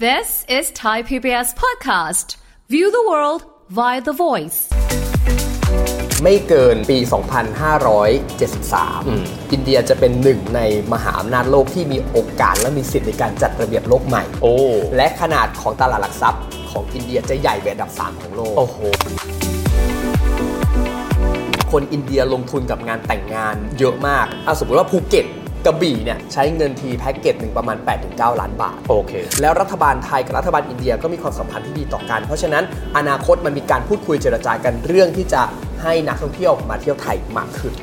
This is Thai PBS podcast. View the world via the voice. ไม่เกินปี 2573 อินเดียจะเป็นหนึ่งในมหาอำนาจโลกที่มีโอกาสและมีสิทธิ์ในการจัดระเบียบโลกใหม่ โอ้ และขนาดของตลาดหลักทรัพย์ของอินเดียจะใหญ่เป็นอันดับ 3 ของโลก โอ้โห คนอินเดียลงทุนกับงานแต่งงานเยอะมากเอาสมมติว่าภูเก็ต กระบี่เนี่ยใช้เงินทีแพ็กเกจหนึ่งประมาณ 8-9 ล้านบาท โอเค แล้วรัฐบาลไทยกับรัฐบาลอินเดียก็มีความสัมพันธ์ที่ดีต่อกัน เพราะฉะนั้นอนาคตมันมีการพูดคุยเจรจากันเรื่องที่จะให้นักท่องเที่ยวมาเที่ยวไทยมากขึ้น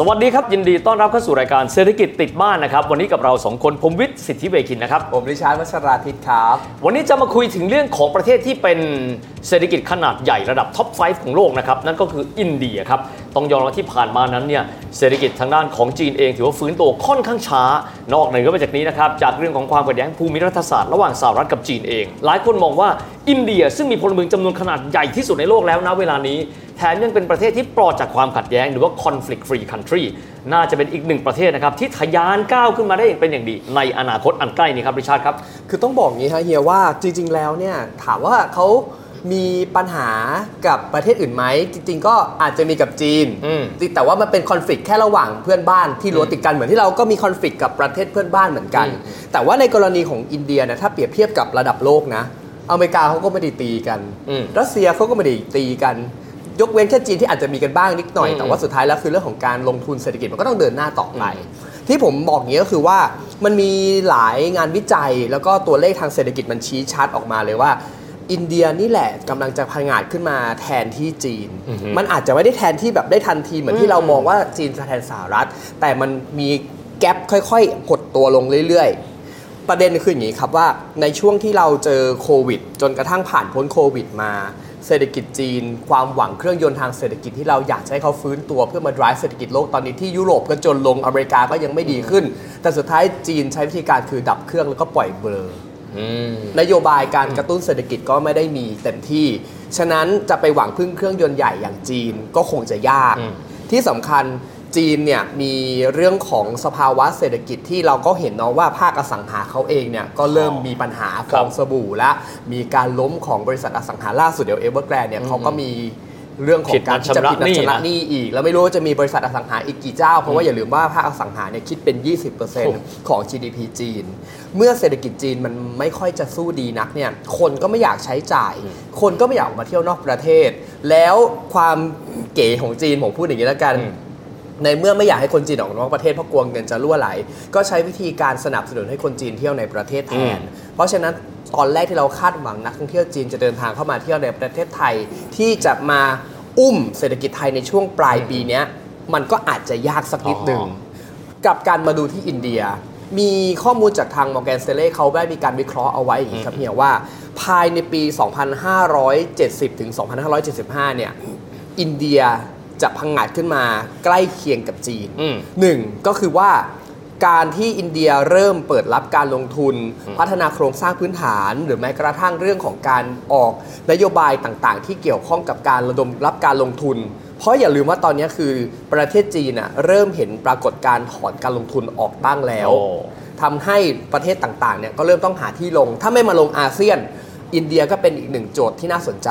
สวัสดีครับ ยินดีต้อนรับเข้าสู่รายการเศรษฐกิจติดบ้านนะครับ วันนี้กับเราสองคนผมวิทย์สิทธิเวคินนะครับ ผมริชาร์ดวัชราทิตครับ วันนี้จะมาคุยถึงเรื่องของประเทศที่เป็นเศรษฐกิจขนาดใหญ่ระดับท็อป 5 ของโลกนะครับ นั่นก็คืออินเดียครับ ต้องยอมรับที่ผ่านมานั้นเนี่ยเศรษฐกิจทางด้านของจีนเอง ถือว่าฟื้นตัวค่อนข้างช้า นอกเหนือไปจากนี้นะครับจากเรื่องของความขัดแย้งภูมิรัฐศาสตร์ระหว่างสหรัฐกับจีนเอง หลายคนมองว่าอินเดียซึ่งมีพลเมืองจำนวนขนาดใหญ่ที่สุดในโลกแล้วนะเวลานี้ แถมยังเป็นประเทศที่ปลอดจากความขัดแย้งหรือว่า conflict free country น่าจะเป็นอีกหนึ่งประเทศนะครับที่ทะยานก้าวขึ้นมาได้อย่างเป็นอย่างดี ในอนาคตอันใกล้นี้ครับริชาร์ดครับ คือต้องบอกงี้ฮะเฮียว่าจริง ๆ แล้วเนี่ยถามว่าเขามีปัญหากับประเทศอื่นไหม จริง ๆ ก็อาจจะมีกับจีนอืมแต่ว่ามันเป็นคอน FLICT แค่ระหว่างเพื่อนบ้านที่รั้วติดกันเหมือนที่เราก็มีคอน FLICT กับประเทศเพื่อนบ้านเหมือนกัน แต่ว่าในกรณีของอินเดียนะถ้าเปรียบเทียบกับระดับโลกนะ อเมริกาเขาก็ไม่ได้ตีกันอืมรัสเซียเขาก็ไม่ได้ตีกัน ยกเว้นแค่จีนที่อาจจะมีกันบ้างนิดหน่อยอืมแต่ว่าสุดท้ายแล้วคือเรื่องของการลงทุนเศรษฐกิจมันก็ต้องเดินหน้าต่อไป ที่ผมบอกอย่างนี้ก็คือว่ามันมีหลายงานวิจัย แล้วก็ตัวเลขทางเศรษฐกิจมันชี้ชัดออกมาเลยว่า อินเดียนี่แหละกำลังจะพังอาจขึ้นมาแทนที่จีน มันอาจจะไม่ได้แทนที่แบบได้ทันทีเหมือนที่เรามองว่าจีนจะแทนสหรัฐ แต่มันมีแกลบค่อยๆหดตัวลงเรื่อยๆประเด็นคืออย่างนี้ครับว่าในช่วงที่เราเจอโควิด จนกระทั่งผ่านพ้นโควิดมา เศรษฐกิจจีน ความหวังเครื่องยนต์ทางเศรษฐกิจที่เราอยากจะให้เขาฟื้นตัวเพื่อมา drive เศรษฐกิจโลกตอนนี้ที่ยุโรปก็จนลงอเมริกาก็ยังไม่ดีขึ้น แต่สุดท้ายจีนใช้วิธีการคือดับเครื่องแล้วก็ปล่อยเบลอนโยบายการกระตุ้นเศรษฐกิจก็ไม่ได้มีเต็มที่ ฉะนั้นจะไปหวังพึ่งเครื่องยนต์ใหญ่อย่างจีนก็คงจะยากอืมที่สำคัญ จีนเนี่ยมีเรื่องของสภาวะเศรษฐกิจที่เราก็เห็นเนาะว่าภาคอสังหาเขาเองเนี่ยก็เริ่มมีปัญหาฟองสบู่และมีการล้มของบริษัทอสังหาล่าสุดเดี๋ยวเอเวอร์แกรนเนี่ยเขาก็มีเรื่องของการที่จะผิดนัดชำระหนี้อีก แล้วไม่รู้ว่าจะมีบริษัทอสังหาอีกกี่เจ้า เพราะว่าอย่าลืมว่าภาคอสังหาเนี่ยคิดเป็น 20%ของ GDP จีน เมื่อเศรษฐกิจจีนมันไม่ค่อยจะสู้ดีนักเนี่ยคนก็ไม่อยากใช้จ่าย คนก็ไม่อยากออกมาเที่ยวนอกประเทศ แล้วความเก๋ของจีนผมพูดอย่างนี้แล้วกัน ในเมื่อไม่อยากให้คนจีนออกนอกประเทศเพราะกลัวเงินจะรั่วไหล ก็ใช้วิธีการสนับสนุนให้คนจีนเที่ยวในประเทศแทน เพราะฉะนั้นตอนแรกที่เราคาดหวังนักท่องเที่ยวจีนจะเดินทางเข้ามาเที่ยวในประเทศไทย ที่จะมาอุ้มเศรษฐกิจไทยในช่วงปลายปีเนี้ยมันก็อาจจะยากสักนิดหนึ่งกับการมาดูที่อินเดีย มีข้อมูลจากทางมอร์แกนเซเล่เขาได้มีการวิเคราะห์เอาไว้อย่างนี้ครับเฮียว่าภายในปี 2570 ถึง 2575 เนี่ยอินเดีย จะพังงาดขึ้นมาใกล้เคียงกับจีนอืมหนึ่งก็คือว่าการที่อินเดียเริ่มเปิดรับการลงทุน พัฒนาโครงสร้างพื้นฐาน หรือแม้กระทั่งเรื่องของการออกนโยบายต่างๆ ที่เกี่ยวข้องกับการระดมรับการลงทุน เพราะอย่าลืมว่าตอนนี้คือประเทศจีนอะเริ่มเห็นปรากฏการณ์ถอนการลงทุนออกบ้างแล้วโอ้ทำให้ประเทศต่างๆเนี่ยก็เริ่มต้องหาที่ลง ถ้าไม่มาลงอาเซียน อินเดียก็เป็นอีกหนึ่งโจทย์ที่น่าสนใจ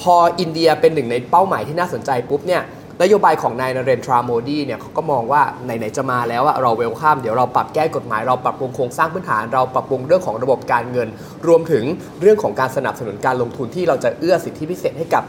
พออินเดียเป็นหนึ่งในเป้าหมายที่น่าสนใจปุ๊บเนี่ยนโยบายของนายนเรนทราโมดีเนี่ยเขาก็มองว่าไหนๆจะมาแล้วอะเราเวลข้ามเดี๋ยวเราปรับแก้กฎหมายเราปรับปรุงโครงสร้างพื้นฐาน เราปรับปรุงเรื่องของระบบการเงิน รวมถึงเรื่องของการสนับสนุนการลงทุนที่เราจะเอื้อสิทธิพิเศษให้กับ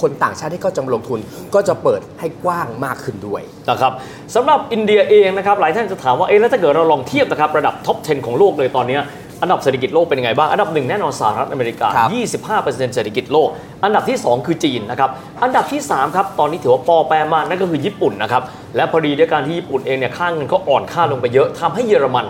คนต่างชาติที่เขาจะมาลงทุนก็จะเปิดให้กว้างมากขึ้นด้วยนะครับสำหรับอินเดียเองนะครับหลายท่านจะถามว่าเอ๊ะแล้วถ้าเกิดเราลองเทียบนะครับระดับท็อป 10 ของโลกเลยตอนเนี้ย อันดับเศรษฐกิจโลกเป็นยังไงบ้าง อันดับหนึ่งแน่นอนสหรัฐอเมริกาครับ25%เศรษฐกิจโลก อันดับที่ 2 คือจีนนะครับ อันดับที่ 3 ครับ ตอนนี้ถือว่าปอแปรมากนั่นก็คือญี่ปุ่นนะครับ และพอดีด้วยการที่ญี่ปุ่นเองเนี่ยค่าเงินเขาอ่อนค่าลงไปเยอะทำให้เยอรมัน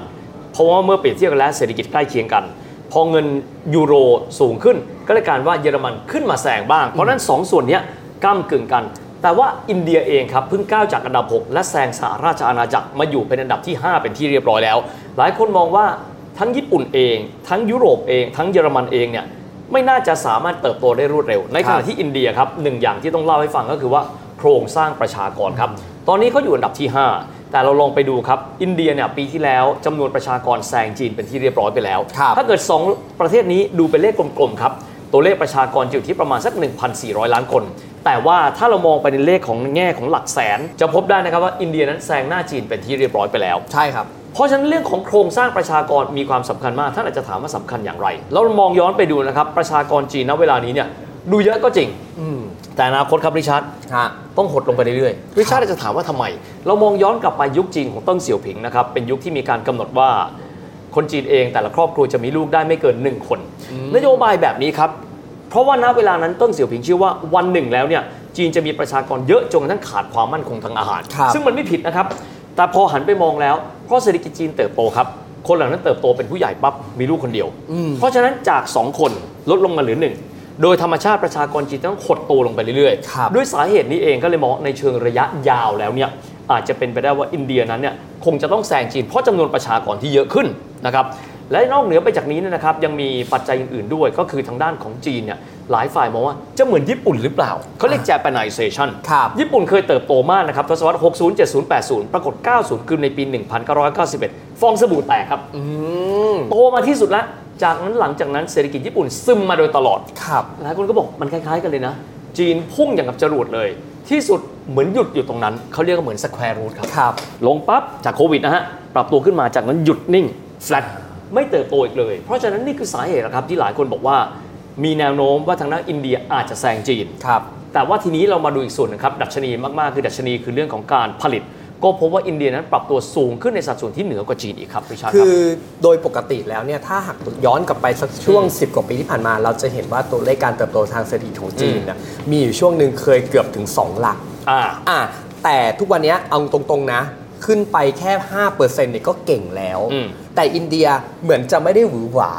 เพราะว่าเมื่อเปรียบเทียบกันแล้วเศรษฐกิจใกล้เคียงกัน พอเงินยูโรสูงขึ้น ก็เลยกลารว่าเยอรมันขึ้นมาแซงบ้าง เพราะฉะนั้นสองส่วนเนี้ยก้ากึ่งกันแต่ว่าอินเดียเองครับเพิ่งก้าวจากอันดับ 6 และแซงสหราชอาณาจักรมาอยู่เป็นอันดับที่ 5 เป็นที่เรียบร้อยแล้ว หลายคนมองว่า ทั้งญี่ปุ่นเอง ทั้งยุโรปเอง ทั้งเยอรมันเองเนี่ยไม่น่าจะสามารถเติบโตได้รวดเร็ว ในขณะที่อินเดียครับหนึ่งอย่างที่ต้องเล่าให้ฟังก็คือว่าโครงสร้างประชากรครับ ตอนนี้เขาอยู่อันดับที่ 5 แต่เราลองไปดูครับ อินเดียเนี่ยปีที่แล้วจำนวนประชากรแซงจีนเป็นที่เรียบร้อยไปแล้วครับถ้าเกิด 2 ประเทศนี้ดูเป็นเลขกลมๆครับ ตัวเลขประชากรจะอยู่ที่ประมาณสัก 1,400 ล้านคน แต่ว่าถ้าเรามองไปในเลขของแง่ของหลักแสน จะพบได้นะครับว่าอินเดียนั้นแซงหน้าจีนเป็นที่เรียบร้อยไปแล้ว ใช่ครับ เพราะฉะนั้นเรื่องของโครงสร้างประชากรมีความสำคัญมาก ท่านอาจจะถามว่าสำคัญอย่างไร เรามองย้อนไปดูนะครับ ประชากรจีนณเวลานี้เนี่ยดูเยอะก็จริงอืมแต่อนาคตครับริชาร์ดฮะต้องหดลงไปเรื่อยๆริชาร์ดจะถามว่าทำไม เรามองย้อนกลับไปยุคจีนของเติ้งเสี่ยวผิงนะครับเป็นยุคที่มีการกำหนดว่าคนจีนเองแต่ละครอบครัวจะมีลูกได้ไม่เกิน 1 คน นโยบายแบบนี้ครับ เพราะว่าณเวลานั้นเติ้งเสี่ยวผิงเชื่อว่าวันหนึ่งแล้วเนี่ยจีนจะมีประชากรเยอะจนกระทั่งขาดความมั่นคงทางอาหารครับซึ่งมันไม่ผิดนะครับ แต่พอหันไปมองแล้ว เพราะเศรษฐกิจจีนเติบโตครับ คนเหล่านั้นเติบโตเป็นผู้ใหญ่ปั๊บมีลูกคนเดียวอืมเพราะฉะนั้นจาก 2 คนลดลงมาเหลือหนึ่งโดยธรรมชาติประชากรจีนต้องหดตัวลงไปเรื่อยครับๆด้วยสาเหตุนี้เองก็เลยมองว่าในเชิงระยะยาวแล้วเนี่ยอาจจะเป็นไปได้ว่าอินเดียนั้นเนี่ยคงจะต้องแซงจีนเพราะจำนวนประชากรที่เยอะขึ้นนะครับและนอกเหนือไปจากนี้เนยนะครับยังมีปัจจัยอื่นๆด้วย ก็คือทางด้านของจีนเนี่ย หลายฝ่ายมองว่าจะเหมือนญี่ปุ่นหรือเปล่า เขาเรียก Japanization ครับญี่ปุ่นเคยเติบโตมากนะครับทศวรรษ 60 70 80 ปรากฏ 90 คือในปี 1991 ฟองสบู่แตกครับอืมโตมาที่สุดแล้วจากนั้นหลังจากนั้นเศรษฐกิจญี่ปุ่นซึมมาโดยตลอดครับหลายคนก็บอกมันคล้ายๆกันเลยนะ จีนพุ่งอย่างกับจรวดเลย ที่สุดเหมือนหยุดอยู่ตรงนั้น เขาเรียกว่าเหมือน square root ครับครับลงปั๊บจากโควิดนะฮะปรับตัวขึ้นมาจากนั้นหยุดนิ่ง flat ไม่เติบโตอีกเลย เพราะฉะนั้นนี่คือสาเหตุนะครับที่หลายคนบอกว่า มีแนวโน้มว่าทางด้านอินเดียอาจจะแซงจีน ครับ แต่ว่าทีนี้เรามาดูอีกส่วนหนึงครับ ดัชนีมาก ๆ คือดัชนีคือเรื่องของการผลิต ก็พบว่าอินเดียนั้นปรับตัวสูงขึ้นในสัดส่วนที่เหนือกว่าจีนอีกครับริชาร์ดคคืรับ อโดยปกติแล้วเนี่ยถ้าหากย้อนกลับไปสักช่วง 10 กว่าปีที่ผ่านมา เราจะเห็นว่าตัวเลขการเติบโตทางเศรษฐกิจของจีนนะมีอยู่ช่วงหนึ่งเคยเกือบถึง 2 หลัก อ่า อะแต่ทุกวันเนี้ยเอาตรงๆนะ ขึ้นไปแค่ 5%เนี่ยก็เก่งแล้ว อืมแต่อินเดียเหมือนจะไม่ได้หวือหวา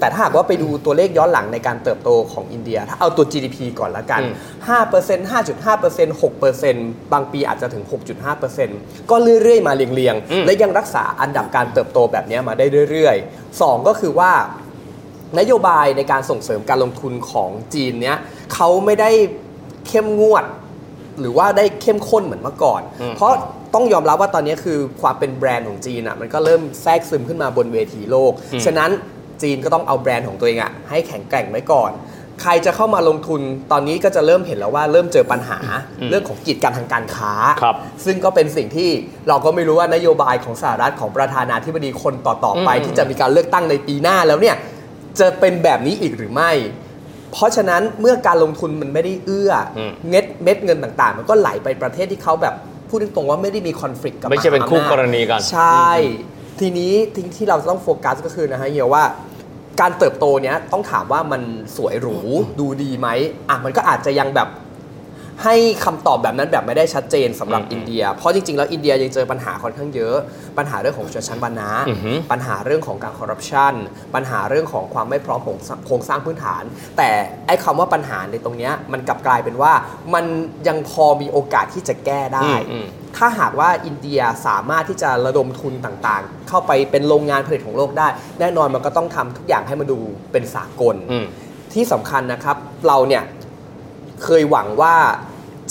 แต่ถ้าหากว่าไปดูตัวเลขย้อนหลังในการเติบโตของอินเดีย ถ้าเอาตัว GDP ก่อนละกันอืม5% 5.5% 6%บางปีอาจจะถึง 6.5%ก็เรื่อยๆ มาเรียงๆ และยังรักษาอันดับการเติบโตแบบเนี้ยมาได้เรื่อยๆ 2 ก็คือว่านโยบายในการส่งเสริมการลงทุนของจีนเนี้ยเขาไม่ได้เข้มงวด หรือว่าได้เข้มข้นเหมือนเมื่อก่อนอืมเพราะต้องยอมรับว่าตอนนี้คือความเป็นแบรนด์ของจีนอะมันก็เริ่มแทรกซึมขึ้นมาบนเวทีโลกอืมฉะนั้น จีนก็ต้องเอาแบรนด์ของตัวเองอะให้แข็งแกร่งไว้ก่อน ใครจะเข้ามาลงทุนตอนนี้ก็จะเริ่มเห็นแล้วว่าเริ่มเจอปัญหาเรื่องของกีดกันทางการค้าครับซึ่งก็เป็นสิ่งที่เราก็ไม่รู้ว่านโยบายของสหรัฐของประธานาธิบดีคนต่อๆไปอืมที่จะมีการเลือกตั้งในปีหน้าแล้วเนี่ยจะเป็นแบบนี้อีกหรือไม่ เพราะฉะนั้นเมื่อการลงทุนมันไม่ได้เอื้ออมเม็ดเม็ดเงินต่างๆ มันก็ไหลไปประเทศที่เขาแบบพูดตรงๆว่าไม่ได้มีคอน FLICT กับไม่ใช่เป็นคู่มหาอำาจกรณีกัน ใช่ ทีนี้ที่ที่เราต้องโฟกัสก็คือนะฮะเฮียว่า การเติบโตเนี้ยต้องถามว่ามันสวยหรูดูดีไหมอะมันก็อาจจะยังแบบให้คำตอบแบบนั้นแบบไม่ได้ชัดเจนสำหรับอืมอินเดีย เพราะจริงๆ แล้วอินเดียยังเจอปัญหาค่อนข้างเยอะ ปัญหาเรื่องของชนชั้นวรรณะอือหือปัญหาเรื่องของการคอร์รัปชันปัญหาเรื่องของความไม่พร้อมของโครงสร้างพื้นฐาน แต่ไอ้คำว่าปัญหาในตรงเนี้ยมันกลับกลายเป็นว่ามันยังพอมีโอกาสที่จะแก้ได้อืมอืม ถ้าหากว่าอินเดียสามารถที่จะระดมทุนต่างๆ เข้าไปเป็นโรงงานผลิตของโลกได้ แน่นอนมันก็ต้องทำทุกอย่างให้มันดูเป็นสากลอืมที่สำคัญนะครับเราเนี่ยเคยหวังว่า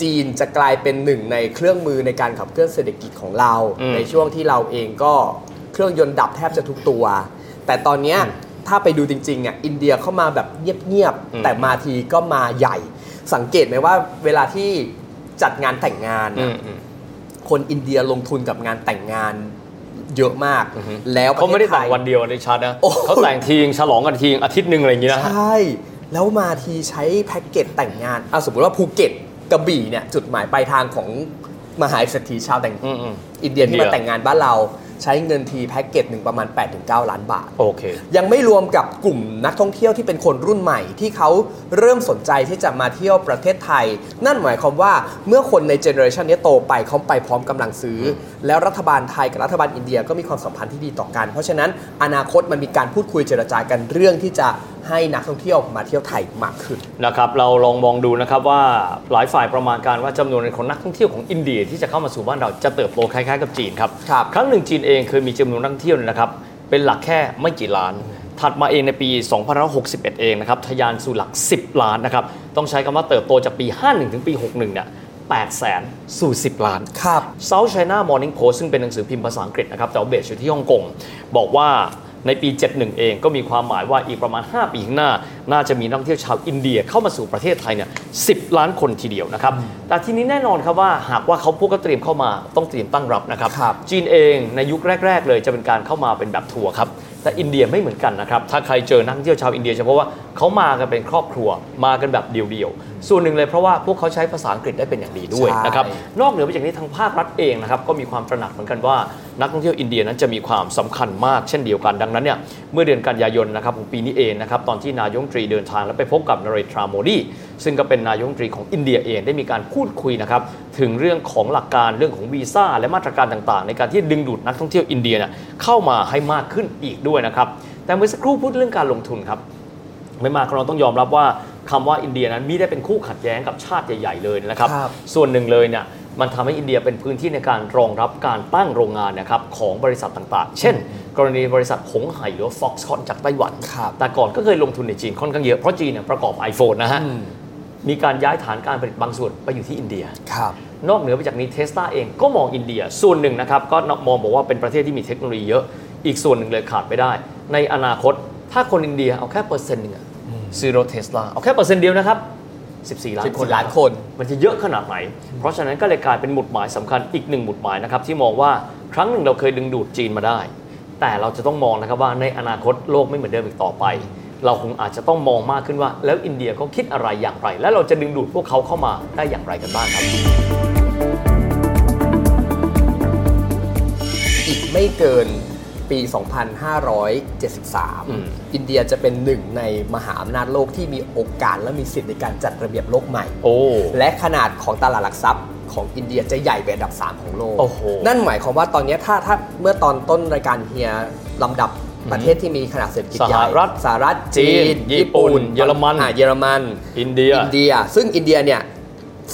จีนจะกลายเป็นหนึ่งในเครื่องมือในการขับเคลื่อนเศรษฐกิจของเราอืมในช่วงที่เราเองก็เครื่องยนต์ดับแทบจะทุกตัว แต่ตอนเนี้ยถ้าไปดูจริงๆอะอินเดียเข้ามาแบบเงียบอืมๆแต่มาทีก็มาใหญ่ สังเกตไหมว่าเวลาที่จัดงานแต่งงานอือะมอืม คนอินเดียลงทุนกับงานแต่งงานเยอะมากอือฮึแล้วประเขาเทศไม่ได้แต่งทยวันเดียวในชาร์ตนะโอ้เขาแต่งทีงฉลองกันทีงอาทิตย์หนึ่งอะไรอย่างงี้นะฮะใช่ แล้วมาทีใช้แพ็กเกจแต่งงานเอาสมมติว่าภูเก็ตกระบี่เนี่ยจุดหมายปลายทางของมหาเศรษฐีชาวแต่งอืมอืมอินเดียที่อินเดีมายแต่งงานบ้านเรา ใช้เงินทีแพ็กเกจหนึ่งประมาณ 8-9 ล้านบาท โอเค ยังไม่รวมกับกลุ่มนักท่องเที่ยวที่เป็นคนรุ่นใหม่ ที่เขาเริ่มสนใจที่จะมาเที่ยวประเทศไทย นั่นหมายความว่าเมื่อคนในเจเนอเรชันนี้โตไปเขาไปพร้อมกำลังซื้อ แล้วรัฐบาลไทยกับรัฐบาลอินเดียก็มีความสัมพันธ์ที่ดีต่อกัน เพราะฉะนั้นอนาคตมันมีการพูดคุยเจรจากันเรื่องที่จะให้นักท่องเที่ยวมาเที่ยวไทยมากขึ้นนะครับเราลองมองดูนะครับว่าหลายฝ่ายประมาณการว่าจำนวนของนักท่องเที่ยวของอินเดียที่จะเข้ามาสู่บ้านเราจะเติบโตคล้ายๆกับจีนครับครับครั้งหนึ่งจีนเองเคยมีจำนวนนักท่องเที่ยวเนี่ยนะครับเป็นหลักแค่ไม่กี่ล้าน ถัดมาเองในปี 2561 เองนะครับทะยานสู่หลัก 10 ล้านนะครับต้องใช้คำว่าเติบโตจากปี 51 ถึงปี 61 เนี่ย8แสนสู่ 10 ล้าน ครับ South China Morning Post ซึ่งเป็นหนังสือพิมพ์ภาษาอังกฤษนะครับแต่ว่าเบสอยู่ที่ฮ่องกงบอกว่า ในปี 71 เองก็มีความหมายว่าอีกประมาณ 5 ปีข้างหน้า น่าจะมีนักท่องเที่ยวชาวอินเดียเข้ามาสู่ประเทศไทยเนี่ย10ล้านคนทีเดียวนะครับ แต่ทีนี้แน่นอนครับว่าหากว่าเขาพวกก็เตรียมเข้ามาต้องเตรียมตั้งรับนะครับครับ จีนเองในยุคแรก ๆ เลยจะเป็นการเข้ามาเป็นแบบทัวร์ครับ แต่อินเดียไม่เหมือนกันนะครับ ถ้าใครเจอนักท่องเที่ยวชาวอินเดียจะพบว่าเขามากันเป็นครอบครัว มากันแบบเดี่ยวๆ ส่วนหนึ่งเลยเพราะว่าพวกเขาใช้ภาษาอังกฤษได้เป็นอย่างดีด้วยใช่นะครับ นอกเหนือไปจากนี้ทางภาครัฐเองนะครับก็มีความตระหนักเหมือนกันว่า นักท่องเที่ยวอินเดียนั้นจะมีความสำคัญมากเช่นเดียวกันดังนั้นเนี่ยเมื่อเดือนกันยายนนะครับของปีนี้เองนะครับตอนที่นายกรัฐมนตรีเดินทางและไปพบกับนเรนทราโมดีซึ่งก็เป็นนายกรัฐมนตรีของอินเดียเองได้มีการพูดคุยนะครับถึงเรื่องของหลักการเรื่องของวีซ่าและมาตรการต่างๆ ในการที่ดึงดูดนักท่องเที่ยวอินเดียเนี่ยเข้ามาให้มากขึ้นอีกด้วยนะครับแต่เมื่อสักครู่พูดเรื่องการลงทุนครับไม่มากเราต้องยอมรับว่าคำว่าอินเดียนั้นมิได้เป็นคู่ขัดแย้งกับชาติใหญ่ ๆ เลยนะครับครับส่วนหนึ่งเลยเนี่ย มันทำให้อินเดียเป็นพื้นที่ในการรองรับการตั้งโรงงานนะครับของบริษัทต่างๆ เช่น กรณีบริษัทหงส์ไห่หรือ Foxconn จากไต้หวันครับแต่ก่อนก็เคยลงทุนในจีนค่อนข้างเยอะ เพราะจีนเนี่ยประกอบ iPhone นะฮะอืมมีการย้ายฐานการผลิตบางส่วนไปอยู่ที่อินเดียครับนอกเหนือไปจากนี้เทสลาเองก็มองอินเดียส่วนหนึ่งนะครับก็มองบอกว่าเป็นประเทศที่มีเทคโนโลยีเยอะ อีกส่วนหนึ่งเลยขาดไม่ได้ ในอนาคตถ้าคนอินเดียเอาแค่เปอร์เซ็นต์หนึ่งอะซื้อรถเทสลาเอาแค่เปอร์เซ็นต์เดียวนะครับ 14 ล้านคน14ล้านคน มันจะเยอะขนาดไหน เพราะฉะนั้นก็เลยกลายเป็นหมุดหมายสำคัญอีกหนึ่งหมุดหมายนะครับที่มองว่าครั้งหนึ่งเราเคยดึงดูดจีนมาได้ แต่เราจะต้องมองนะครับว่าในอนาคตโลกไม่เหมือนเดิมอีกต่อไป เราคงอาจจะต้องมองมากขึ้นว่า แล้วอินเดียเขาคิดอะไรอย่างไร และเราจะดึงดูดพวกเขาเข้ามาได้อย่างไรกันบ้างครับ อีกไม่เกิน ปีอืม2573 อินเดียจะเป็นหนึ่งในมหาอำนาจโลกที่มีโอกาสและมีสิทธิ์ในการจัดระเบียบโลกใหม่โอ้และขนาดของตลาดหลักทรัพย์ของอินเดียจะใหญ่เป็นอันดับ 3 ของโลกโอ้โหนั่นหมายความว่าตอนนี้ถ้าถ้าเมื่อตอนต้นรายการเฮียลำดับประเทศที่มีขนาดเศรษฐกิจใหญ่สหรัฐสหรัฐจีน ญี่ปุ่น เยอรมันอ่าเยอรมัน อินเดียอินเดีย ซึ่งอินเดียเนี่ย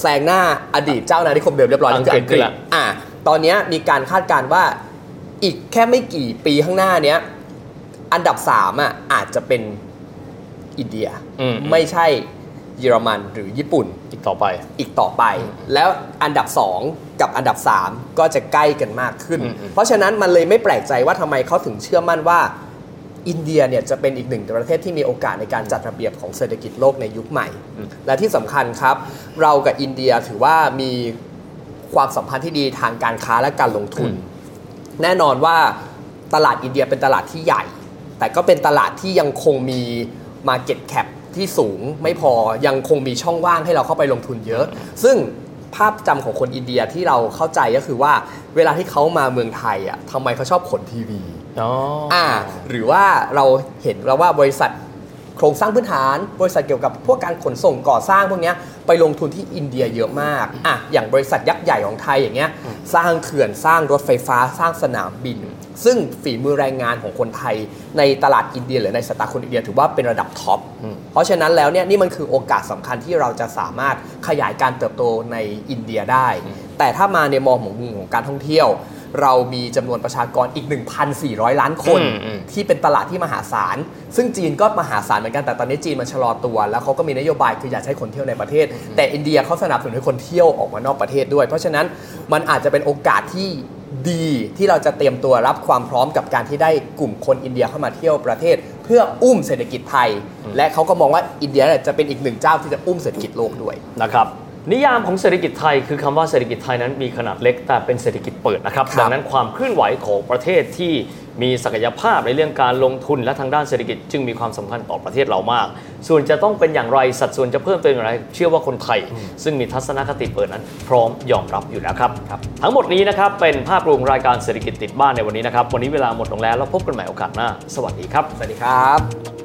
แซงหน้าอดีตเจ้านานิคมเดิมเรียบร้อยแล้วคืออัอังงกกฤฤษษละอ่าตอนเนี้ยมีการคาดการณ์ว่า อีกแค่ไม่กี่ปีข้างหน้าเนี้ย อันดับ3อะอาจจะเป็นอินเดียอืมไม่ใช่เยอรมันหรือญี่ปุ่นอีกต่อไปอีกต่อไป แล้วอันดับ 2 กับอันดับ 3 ก็จะใกล้กันมากขึ้นอืมอืมเพราะฉะนั้นมันเลยไม่แปลกใจว่าทำไมเขาถึงเชื่อมั่นว่า อินเดียเนี่ยจะเป็นอีกหนึ่งประเทศที่มีโอกาสในการจัดระเบียบของเศรษฐกิจโลกในยุคใหม่ และที่สำคัญครับ เรากับอินเดียถือว่ามีความสัมพันธ์ที่ดีทางการค้าและการลงทุน แน่นอนว่าตลาดอินเดียเป็นตลาดที่ใหญ่ แต่ก็เป็นตลาดที่ยังคงมี Market Cap ที่สูงไม่พอยังคงมีช่องว่างให้เราเข้าไปลงทุนเยอะ ซึ่งภาพจำของคนอินเดียที่เราเข้าใจก็คือว่าเวลาที่เขามาเมืองไทยอะทำไมเขาชอบขนทีวีอ๋ออ่าหรือว่าเราเห็นแล้วว่าบริษัท โครงสร้างพื้นฐาน บริษัทเกี่ยวกับพวกการขนส่งก่อสร้างพวกนี้ไปลงทุนที่อินเดียเยอะมากอะอย่างบริษัทยักษ์ใหญ่ของไทยอย่างเงี้ยสร้างเขื่อนสร้างรถไฟฟ้าสร้างสนามบิน ซึ่งฝีมือแรงงานของคนไทย ในตลาดอินเดียหรือในสายตาคนอินเดียถือว่าเป็นระดับ top เพราะฉะนั้นแล้วเนี่ยนี่มันคือโอกาสสำคัญที่เราจะสามารถขยายการเติบโตในอินเดียได้ แต่ถ้ามาในมองของมุมของการท่องเที่ยว เรามีจำนวนประชากรอีก 1,400 ล้านคนอืมอืมที่เป็นตลาดที่มหาศาล ซึ่งจีนก็มหาศาลเหมือนกันแต่ตอนนี้จีนมันชะลอตัว แล้วเขาก็มีนโยบายคืออยากให้คนเที่ยวในประเทศ แต่อินเดียเขาสนับสนุนให้คนเที่ยวออกมานอกประเทศด้วย เพราะฉะนั้นมันอาจจะเป็นโอกาสที่ดีที่เราจะเตรียมตัวรับความพร้อมกับการที่ได้กลุ่มคนอินเดียเข้ามาเที่ยวประเทศ เพื่ออุ้มเศรษฐกิจไทย และเขาก็มองว่าอินเดียเนี่ยจะเป็นอีกหนึ่งเจ้าที่จะอุ้มเศรษฐกิจโลกด้วยนะครับ นิยามของเศรษฐกิจไทยคือคำว่าเศรษฐกิจไทยนั้นมีขนาดเล็กแต่เป็นเศรษฐกิจเปิดนะครับครับดังนั้นความเคลื่อนไหวของประเทศที่มีศักยภาพในเรื่องการลงทุนและทางด้านเศรษฐกิจจึงมีความสำคัญต่อประเทศเรามาก ส่วนจะต้องเป็นอย่างไรสัดส่วนจะเพิ่มเติมอย่างไร เชื่อว่าคนไทย ซึ่งมีทัศนคติเปิดนั้น พร้อมยอมรับอยู่แล้วครับทั้งหมดนี้นะครับเป็นภาพรวมรายการเศรษฐกิจติดบ้านในวันนี้นะครับวันนี้เวลาหมดลงแล้วแล้วพบกันใหม่โอกาสหน้า สวัสดีครับ สวัสดีครับ